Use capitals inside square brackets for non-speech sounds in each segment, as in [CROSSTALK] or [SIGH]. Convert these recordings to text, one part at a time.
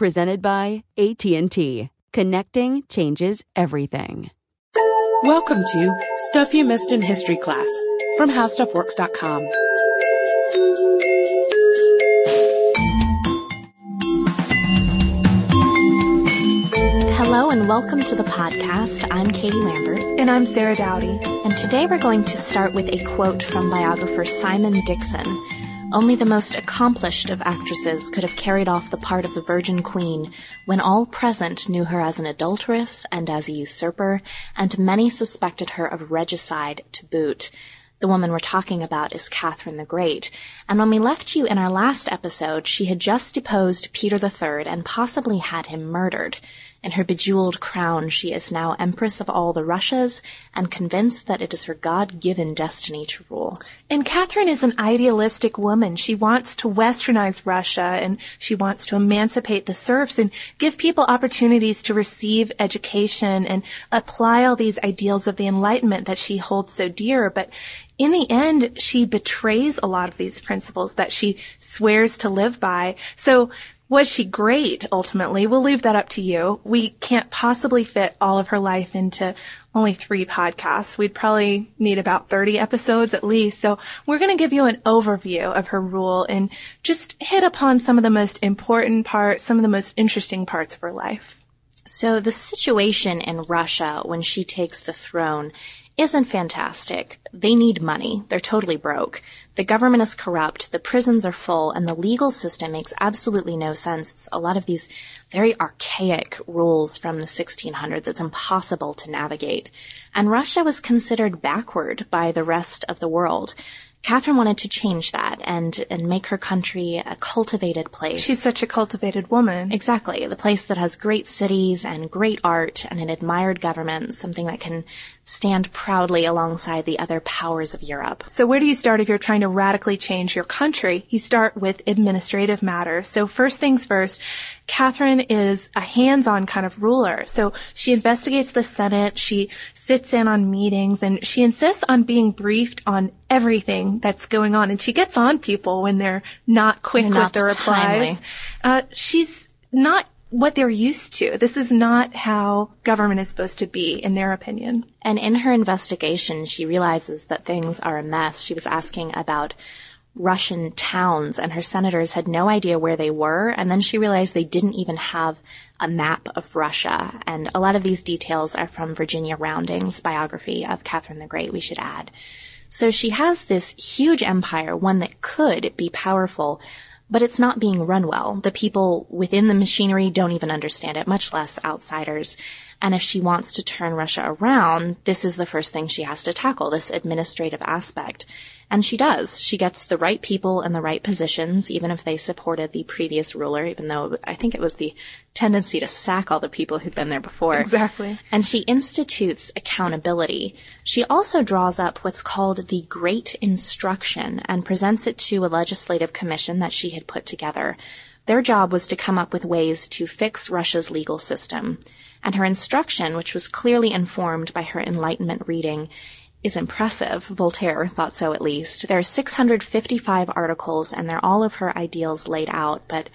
Presented by AT&T. Connecting changes everything. Welcome to Stuff You Missed in History Class from HowStuffWorks.com. Hello and welcome to the podcast. I'm Katie Lambert. And I'm Sarah Dowdy. And today we're going to start with a quote from biographer Simon Dixon. Only the most accomplished of actresses could have carried off the part of the Virgin Queen when all present knew her as an adulteress and as a usurper, and many suspected her of regicide to boot. The woman we're talking about is Catherine the Great. And when we left you in our last episode, she had just deposed Peter III and possibly had him murdered. In her bejeweled crown, she is now Empress of all the Russias and convinced that it is her God-given destiny to rule. And Catherine is an idealistic woman. She wants to westernize Russia and she wants to emancipate the serfs and give people opportunities to receive education and apply all these ideals of the Enlightenment that she holds so dear. But in the end, she betrays a lot of these principles that she swears to live by. So was she great ultimately? We'll leave that up to you. We can't possibly fit all of her life into only three podcasts. We'd probably need about 30 episodes at least. So we're going to give you an overview of her rule and just hit upon some of the most important parts, some of the most interesting parts of her life. So the situation in Russia when she takes the throne isn't fantastic. They need money. They're totally broke. The government is corrupt, the prisons are full, and the legal system makes absolutely no sense. It's a lot of these very archaic rules from the 1600s. It's impossible to navigate. And Russia was considered backward by the rest of the world. Catherine wanted to change that and, and make her country a cultivated place. She's such a cultivated woman. Exactly. The place that has great cities and great art and an admired government, something that can stand proudly alongside the other powers of Europe. So where do you start if you're trying to radically change your country? You start with administrative matters. So first things first, Catherine is a hands-on kind of ruler. So she investigates the Senate, she sits in on meetings, and she insists on being briefed on everything that's going on. And she gets on people when they're not quick They're with their replies. Uh, she's not what they're used to. This is not how government is supposed to be, in their opinion. And in her investigation, she realizes that things are a mess. She was asking about Russian towns and her senators had no idea where they were. And then she realized they didn't even have a map of Russia. And a lot of these details are from Virginia Rounding's biography of Catherine the Great, we should add. So she has this huge empire, one that could be powerful, but it's not being run well. The people within the machinery don't even understand it, much less outsiders. And if she wants to turn Russia around, this is the first thing she has to tackle, this administrative aspect. And she does. She gets the right people in the right positions, even if they supported the previous ruler, even though I think it was the tendency to sack all the people who'd been there before. Exactly. And she institutes accountability. She also draws up what's called the Great Instruction and presents it to a legislative commission that she had put together. Their job was to come up with ways to fix Russia's legal system. And her instruction, which was clearly informed by her Enlightenment reading, is impressive. Voltaire thought so at least. There are 655 articles and they're all of her ideals laid out, but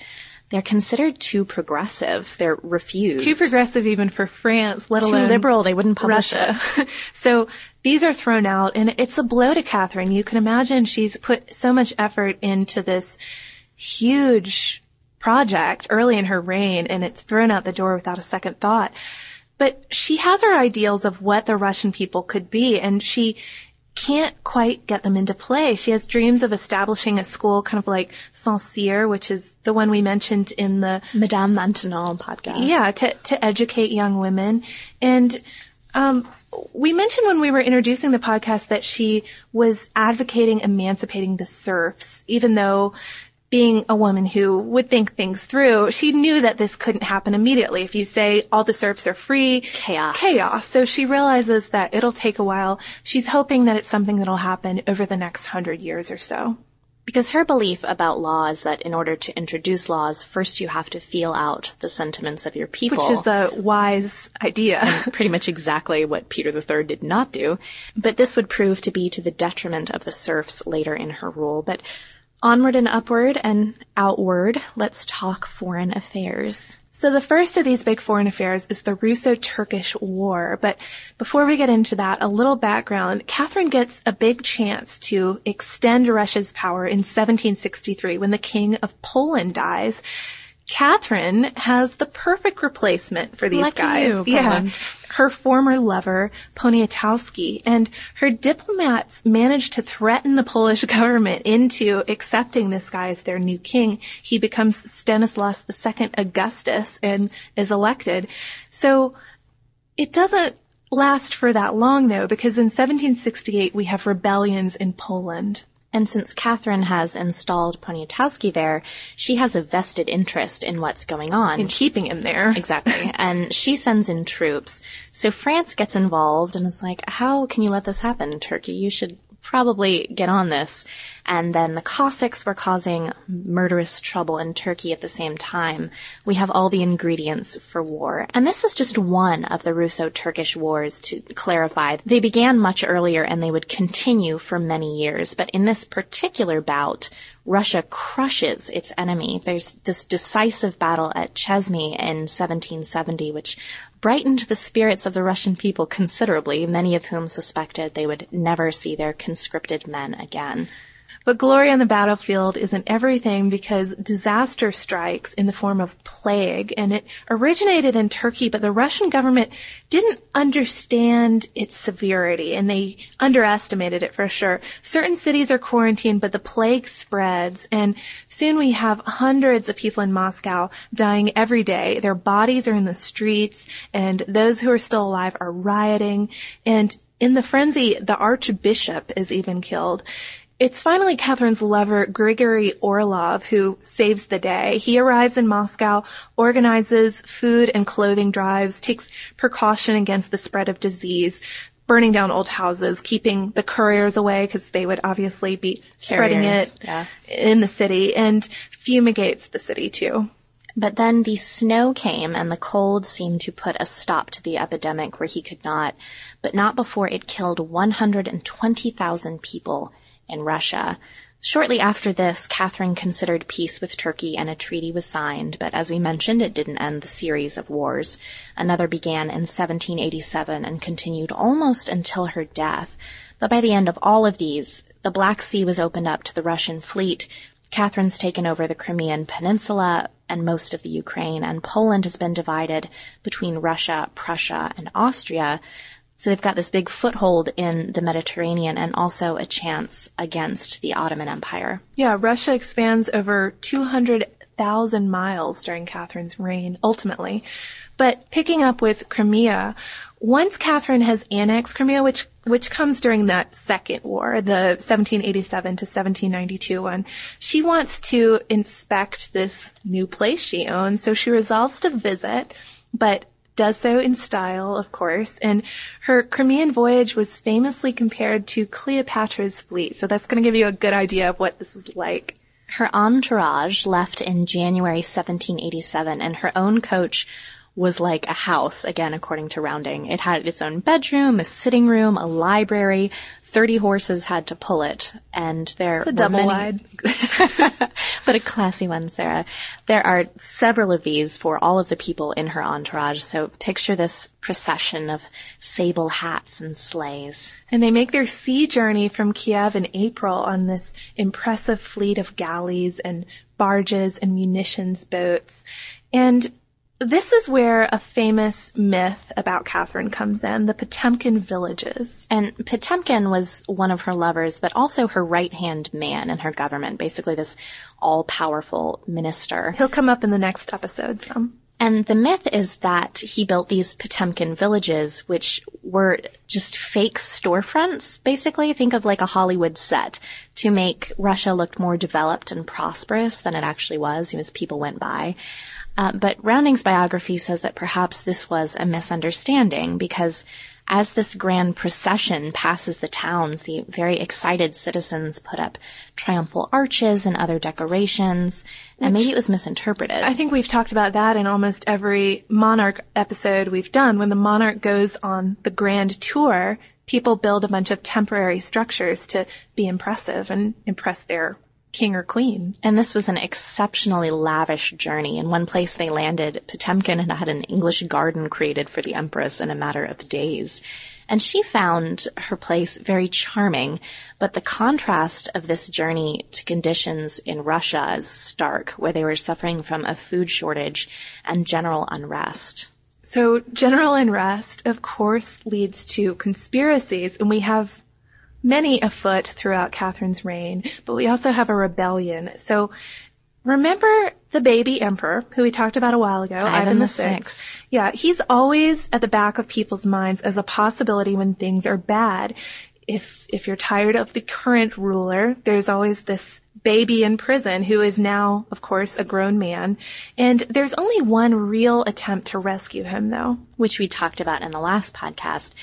they're considered too progressive. They're refused. Too progressive even for France, let Too alone liberal. They wouldn't publish Russia. it. [LAUGHS] so these are thrown out and it's a blow to Catherine. You can imagine she's put so much effort into this huge project early in her reign and it's thrown out the door without a second thought. But she has her ideals of what the Russian people could be and she can't quite get them into play. She has dreams of establishing a school kind of like Saint-Cyr, which is the one we mentioned in the Madame Maintenon podcast. yeah, to, to educate young women. And, um, we mentioned when we were introducing the podcast that she was advocating emancipating the serfs, even though being a woman who would think things through, she knew that this couldn't happen immediately. If you say all the serfs are free, Chaos. chaos. So she realizes that it'll take a while. She's hoping that it's something that'll happen over the next hundred years or so. Because her belief about law is that in order to introduce laws, first you have to feel out the sentiments of your people. Which is a wise idea. pretty much exactly what Peter III did not do. But this would prove to be to the detriment of the serfs later in her rule. But onward and upward and outward, let's talk foreign affairs. So the first of these big foreign affairs is the Russo-Turkish War. But before we get into that, a little background. Catherine gets a big chance to extend Russia's power in 1763 when the king of Poland dies. Catherine has the perfect replacement for these Lucky guys. you, yeah. Her former lover, Poniatowski, and her diplomats managed to threaten the Polish [LAUGHS] government into accepting this guy as their new king. He becomes Stanislaus II Augustus and is elected. So it doesn't last for that long though, because in 1768 we have rebellions in Poland. And since Catherine has installed Poniatowski there, she has a vested interest in what's going on. In keeping him there. Exactly. [LAUGHS] and she sends in troops. So France gets involved and is like, how can you let this happen Turkey? You should probably get on this. And then the Cossacks were causing murderous trouble in Turkey at the same time. We have all the ingredients for war. And this is just one of the Russo-Turkish wars to clarify. They began much earlier and they would continue for many years. But in this particular bout, Russia crushes its enemy. There's this decisive battle at Chesme in 1770, which brightened the spirits of the Russian people considerably, many of whom suspected they would never see their conscripted men again. But glory on the battlefield isn't everything because disaster strikes in the form of plague and it originated in Turkey, but the Russian government didn't understand its severity and they underestimated it for sure. Certain cities are quarantined, but the plague spreads and soon we have hundreds of people in Moscow dying every day. Their bodies are in the streets and those who are still alive are rioting and in the frenzy, the archbishop is even killed. It's finally Catherine's lover, Grigory Orlov, who saves the day. He arrives in Moscow, organizes food and clothing drives, takes precaution against the spread of disease, burning down old houses, keeping the couriers away because they would obviously be spreading Carriers, it yeah. in the city, and fumigates the city too. But then the snow came and the cold seemed to put a stop to the epidemic where he could not, but not before it killed 120,000 people in Russia. Shortly after this, Catherine considered peace with Turkey and a treaty was signed, but as we mentioned, it didn't end the series of wars. Another began in 1787 and continued almost until her death. But by the end of all of these, the Black Sea was opened up to the Russian fleet. Catherine's taken over the Crimean Peninsula. and most of the Ukraine, and Poland has been divided between Russia, Prussia, and Austria. So they've got this big foothold in the Mediterranean and also a chance against the Ottoman Empire. Yeah, Russia expands over 200,000 miles during Catherine's reign, ultimately. But picking up with Crimea, once Catherine has annexed Crimea, which which comes during that second war, the 1787 to 1792 one, she wants to inspect this new place she owns, so she resolves to visit, but does so in style, of course, and her Crimean voyage was famously compared to Cleopatra's fleet, so that's going to give you a good idea of what this is like. Her entourage left in January 1787, and her own coach was like a house, again, according to Rounding. It had its own bedroom, a sitting room, a library. Thirty horses had to pull it, and there a double many, wide, [LAUGHS] but a classy one, Sarah. There are several of these for all of the people in her entourage. So picture this procession of sable hats and sleighs. And they make their sea journey from Kiev in April on this impressive fleet of galleys and barges and munitions boats. And this is where a famous myth about Catherine comes in, the Potemkin villages. And Potemkin was one of her lovers, but also her right-hand man in her government, basically this all-powerful minister. He'll come up in the next episode. So. And the myth is that he built these Potemkin villages, which were just fake storefronts, basically. Think of like a Hollywood set to make Russia look more developed and prosperous than it actually was, as people went by. Uh, but Rounding's biography says that perhaps this was a misunderstanding because as this grand procession passes the towns, the very excited citizens put up triumphal arches and other decorations, and maybe it was misinterpreted. I think we've talked about that in almost every monarch episode we've done. When the monarch goes on the grand tour, people build a bunch of temporary structures to be impressive and impress their king or queen. And this was an exceptionally lavish journey. In one place they landed, Potemkin had had an English garden created for the empress in a matter of days. And she found her place very charming, but the contrast of this journey to conditions in Russia is stark, where they were suffering from a food shortage and general unrest. So general unrest, of course, leads to conspiracies, and we have many afoot throughout Catherine's reign, but we also have a rebellion. So remember the baby emperor who we talked about a while ago, Ivan, Ivan the the Sixth. Yeah, he's always at the back of people's minds as a possibility when things are bad. If if you're tired of the current ruler, there's always this baby in prison who is now, of course, a grown man. And there's only one real attempt to rescue him though. Which we talked about in the last podcast.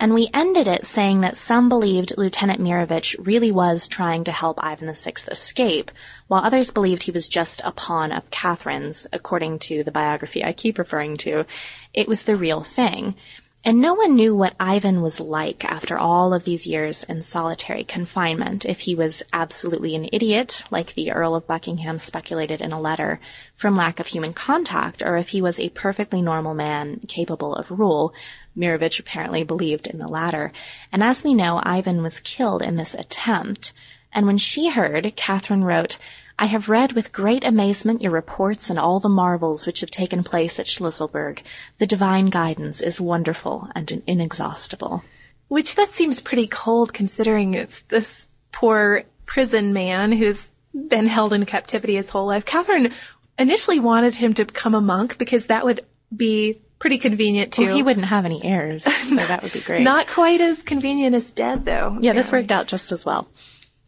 And we ended it saying that some believed Lieutenant Mirovich really was trying to help Ivan VI escape, while others believed he was just a pawn of Catherine's, according to the biography I keep referring to. It was the real thing. And no one knew what Ivan was like after all of these years in solitary confinement, if he was absolutely an idiot, like the Earl of Buckingham speculated in a letter, from lack of human contact, or if he was a perfectly normal man capable of rule. Mirovich apparently believed in the latter. And as we know, Ivan was killed in this attempt. And when she heard, Catherine wrote, I have read with great amazement your reports and all the marvels which have taken place at Schlüsselburg. The divine guidance is wonderful and inexhaustible. Which that seems pretty cold considering it's this poor prison man who's been held in captivity his whole life. Catherine initially wanted him to become a monk because that would be pretty convenient too. Well, he wouldn't have any heirs, so that would be [LAUGHS] great. Not quite as convenient as dead though. yeah, this worked out just as well.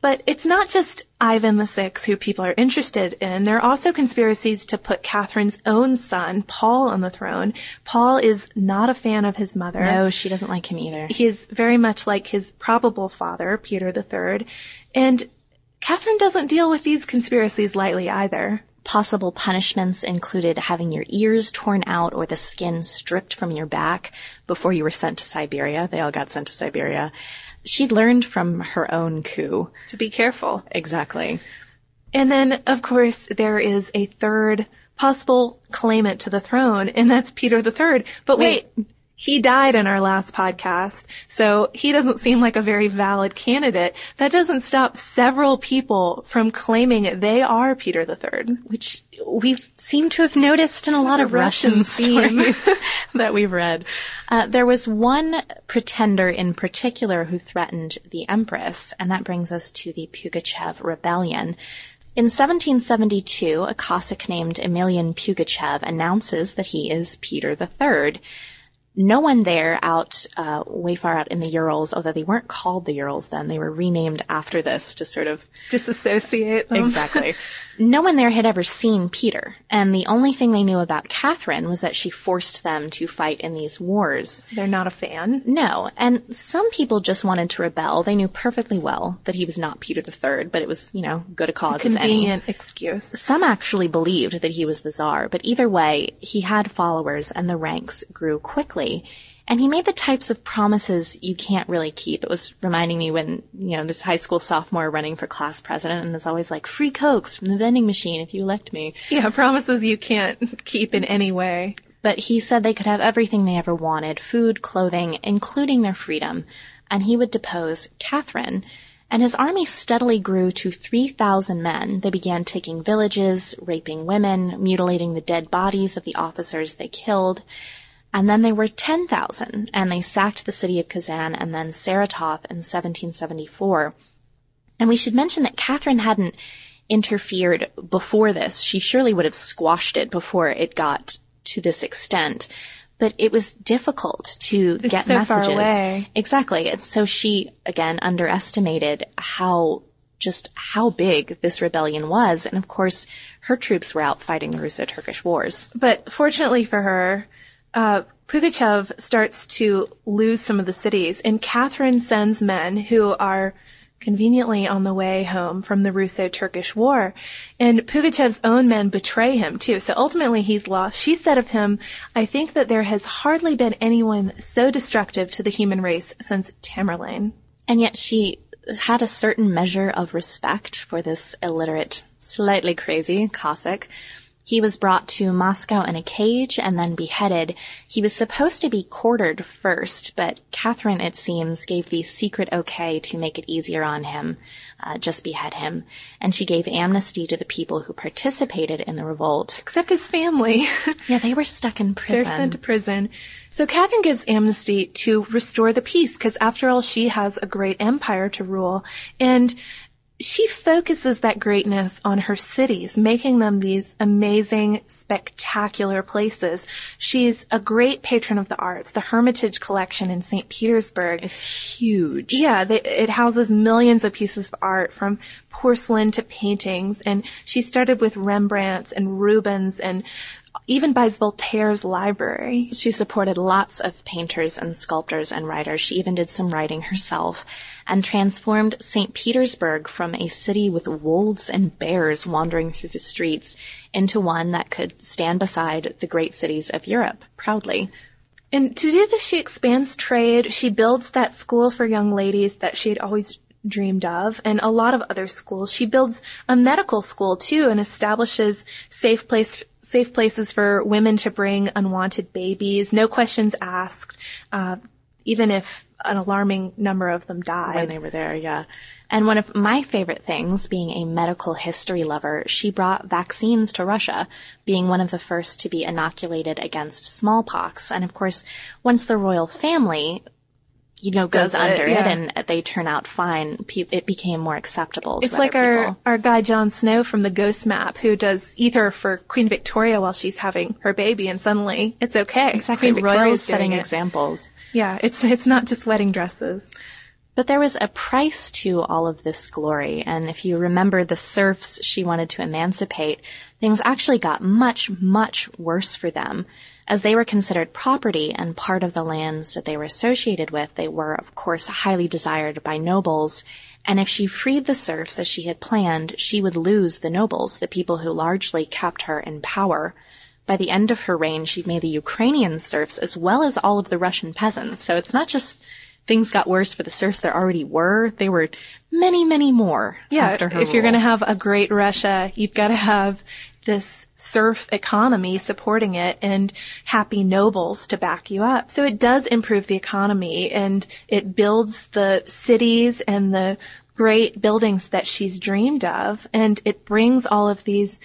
But it's not just Ivan the Sixth who people are interested in. There are also conspiracies to put Catherine's own son, Paul, on the throne. Paul is not a fan of his mother. No, she doesn't like him either. He is very much like his probable father, Peter III. And Catherine doesn't deal with these conspiracies lightly either. Possible punishments included having your ears torn out or the skin stripped from your back before you were sent to Siberia. They all got sent to Siberia she'd learned from her own coup. To be careful. Exactly. And then, of course, there is a third possible claimant to the throne, and that's Peter III. But wait, Wait. He died in our last podcast, so he doesn't seem like a very valid candidate. That doesn't stop several people from claiming they are Peter III. Which we seem to have noticed in a lot of Russian, Russian [LAUGHS] stories [LAUGHS] that we've read. Uh, there was one pretender in particular who threatened the empress, and that brings us to the Pugachev rebellion. In 1772, a Cossack named Emilian Pugachev announces that he is Peter III. No one there out, uh, way far out in the Urals, although they weren't called the Urals then, they were renamed after this to sort of Disassociate them. Exactly. [LAUGHS] no one there had ever seen Peter, and the only thing they knew about Catherine was that she forced them to fight in these wars. They're not a fan. No, and some people just wanted to rebel. They knew perfectly well that he was not Peter III, but it was, you know, good a cause as any. Convenient excuse. Some actually believed that he was the Tsar, but either way, he had followers and the ranks grew quickly. And he made the types of promises you can't really keep. It was reminding me when, you know, this high school sophomore running for class president and it's always like, free cokes from the vending machine if you elect me. Yeah, promises you can't keep in any way. But he said they could have everything they ever wanted, food, clothing, including their freedom. And he would depose Catherine. And his army steadily grew to 3,000 men. They began taking villages, raping women, mutilating the dead bodies of the officers they killed. And then they were 10,000 and they sacked the city of Kazan and then Saratov in 1774. And we should mention that Catherine hadn't interfered before this. She surely would have squashed it before it got to this extent. But it was difficult to It's get so far messages. away. Exactly. And so she, again, underestimated how, just how big this rebellion was. And of course, her troops were out fighting the Russo-Turkish wars. But fortunately for her, uh, Pugachev starts to lose some of the cities, and Catherine sends men who are conveniently on the way home from the Russo-Turkish War, and Pugachev's own men betray him too. So ultimately, he's lost. She said of him, "I think that there has hardly been anyone so destructive to the human race since Tamerlane." And yet she had a certain measure of respect for this illiterate, slightly crazy Cossack. He was brought to Moscow in a cage and then beheaded. He was supposed to be quartered first, but Catherine, it seems, gave the secret okay to make it easier on him, uh, just behead him. And she gave amnesty to the people who participated in the revolt. Except his family. [LAUGHS] Yeah, they were stuck in prison. They're sent to prison. So Catherine gives amnesty to restore the peace, because after all, she has a great empire to rule. And she focuses that greatness on her cities, making them these amazing, spectacular places. She's a great patron of the arts. The Hermitage collection in St. Petersburg is huge. yeah, they, it houses millions of pieces of art from porcelain to paintings, and she started with Rembrandt's and Rubens and even by Voltaire's library. She supported lots of painters and sculptors and writers. She even did some writing herself and transformed St. Petersburg from a city with wolves and bears wandering through the streets into one that could stand beside the great cities of Europe proudly. And to do this, she expands trade. She builds that school for young ladies that she had always dreamed of and a lot of other schools. She builds a medical school too and establishes safe place safe places for women to bring unwanted babies, no questions asked, uh, even if an alarming number of them died. when they were there, yeah. And one of my favorite things, being a medical history lover, she brought vaccines to Russia, being one of the first to be inoculated against smallpox. And of course, once the royal family, you know, goes Does under it, yeah. and they turn out fine, pe- it became more acceptable to It's like our, people. our guy John Snow from the Ghost Map who does ether for Queen Victoria while she's having her baby and suddenly it's okay. Exactly, Queen royals setting it. examples. Yeah, it's, it's not just wedding dresses. But there was a price to all of this glory, and if you remember the serfs she wanted to emancipate, things actually got much, much worse for them. As they were considered property and part of the lands that they were associated with, they were, of course, highly desired by nobles. And if she freed the serfs as she had planned, she would lose the nobles, the people who largely kept her in power. By the end of her reign, she'd made the Ukrainian serfs as well as all of the Russian peasants. So it's not just things got worse for the serfs there already were. They were many, many more Yeah, after her if you're rule. going to have a great Russia, you've got to have this serf economy supporting it and happy nobles to back you up. So it does improve the economy and it builds the cities and the great buildings that she's dreamed of and it brings all of these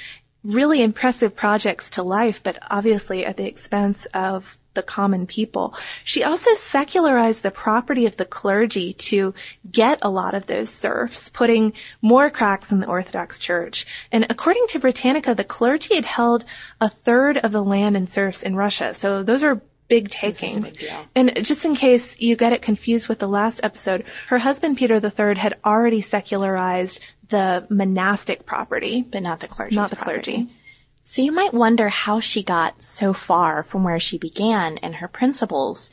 really impressive projects to life, but obviously at the expense of the common people. She also secularized the property of the clergy to get a lot of those serfs, putting more cracks in the Orthodox Church. And according to Britannica, the clergy had held a third of the land and serfs in Russia. So those are big taking. Big and just in case you get it confused with the last episode, her husband Peter III had already secularized the monastic property, but not the clergy. Not the property. clergy. So you might wonder how she got so far from where she began in her principles.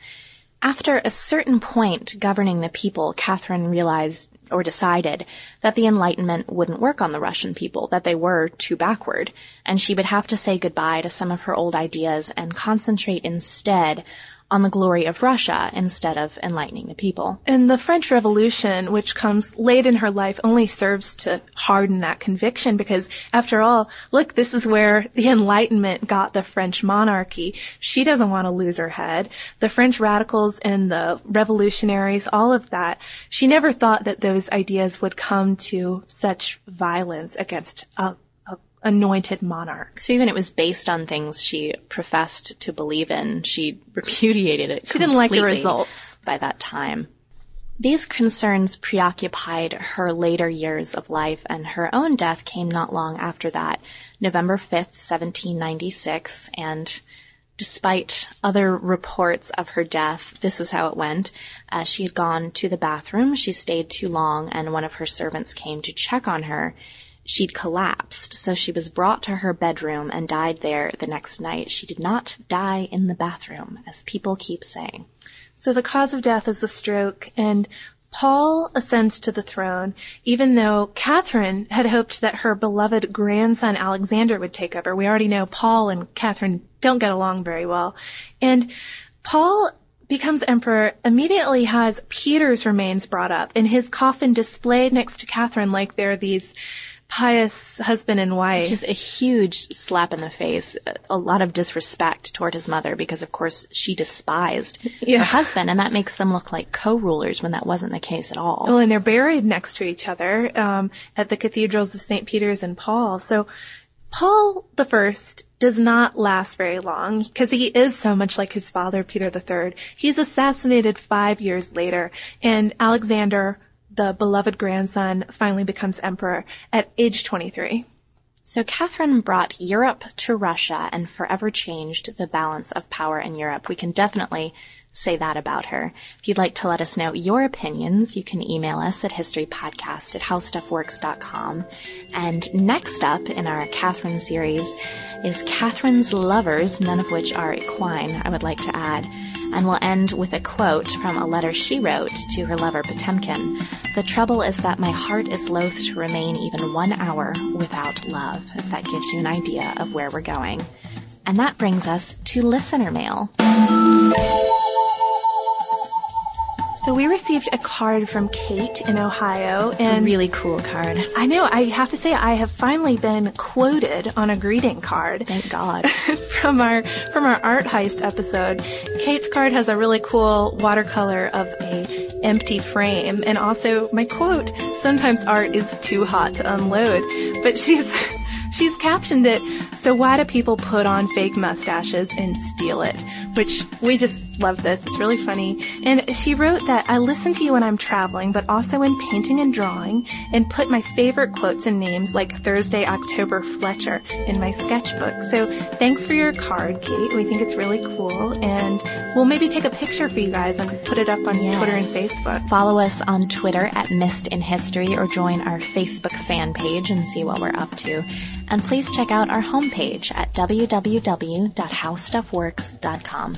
After a certain point governing the people, Catherine realized or decided that the Enlightenment wouldn't work on the Russian people, that they were too backward, and she would have to say goodbye to some of her old ideas and concentrate instead on the glory of Russia instead of enlightening the people. And the French Revolution, which comes late in her life, only serves to harden that conviction because after all, look, this is where the [LAUGHS] Enlightenment got the French monarchy. She doesn't want to lose her head. The French radicals and the revolutionaries, all of that, she never thought that those ideas would come to such violence against a anointed monarch. So even it was based on things she professed to believe in, she repudiated it. She didn't like the results by that time. These concerns preoccupied her later years of life, and her own death came not long after that, November 5th, 1796, and despite other reports of her death, this is how it went. Uh, she had gone to the bathroom, she stayed too long, and one of her servants came to check on her she'd collapsed, so she was brought to her bedroom and died there the next night. She did not die in the bathroom, as people keep saying. So the cause of death is a stroke, and Paul ascends to the throne, even though Catherine had hoped that her beloved grandson Alexander would take over. We already know Paul and Catherine don't get along very well. And Paul becomes emperor, immediately has Peter's remains brought up and his coffin displayed next to Catherine like they're these pious husband and wife. Which is a huge slap in the face, a lot of disrespect toward his mother because of course she despised yeah. her husband and that makes them look like co-rulers when that wasn't the case at all. Oh, and they're buried next to each other, um, at the cathedrals of St. Peter's and Paul. So Paul the First does not last very long because he is so much like his father, Peter III. He's assassinated five years later and Alexander the beloved grandson finally becomes emperor at age 23. So Catherine brought Europe to Russia and forever changed the balance of power in Europe. We can definitely say that about her. If you'd like to let us know your opinions, you can email us at historypodcast at howstuffworks.com. And next up in our Catherine series is Catherine's lovers, none of which are equine, I would like to add and we'll end with a quote from a letter she wrote to her lover Potemkin. The trouble is that my heart is loath to remain even one hour without love, if that gives you an idea of where we're going. And that brings us to listener mail. So we received a card from Kate in Ohio and a really cool card. I know. I have to say I have finally been quoted on a greeting card. Thank God. [LAUGHS] from our from our art heist episode. Kate's card has a really cool watercolor of a empty frame and also my quote, sometimes art is too hot to unload, but she's [LAUGHS] she's captioned it, so why do people put on fake mustaches and steal it? Which we just love this. It's really funny. And she wrote that I listen to you when I'm traveling, but also in painting and drawing, and put my favorite quotes and names like Thursday October Fletcher in my sketchbook. So thanks for your card, Kate. We think it's really cool, and we'll maybe take a picture for you guys and put it up on yes. Twitter and Facebook. Follow us on Twitter at Missed in History or join our Facebook fan page and see what we're up to. And please check out our homepage at www.howstuffworks.com.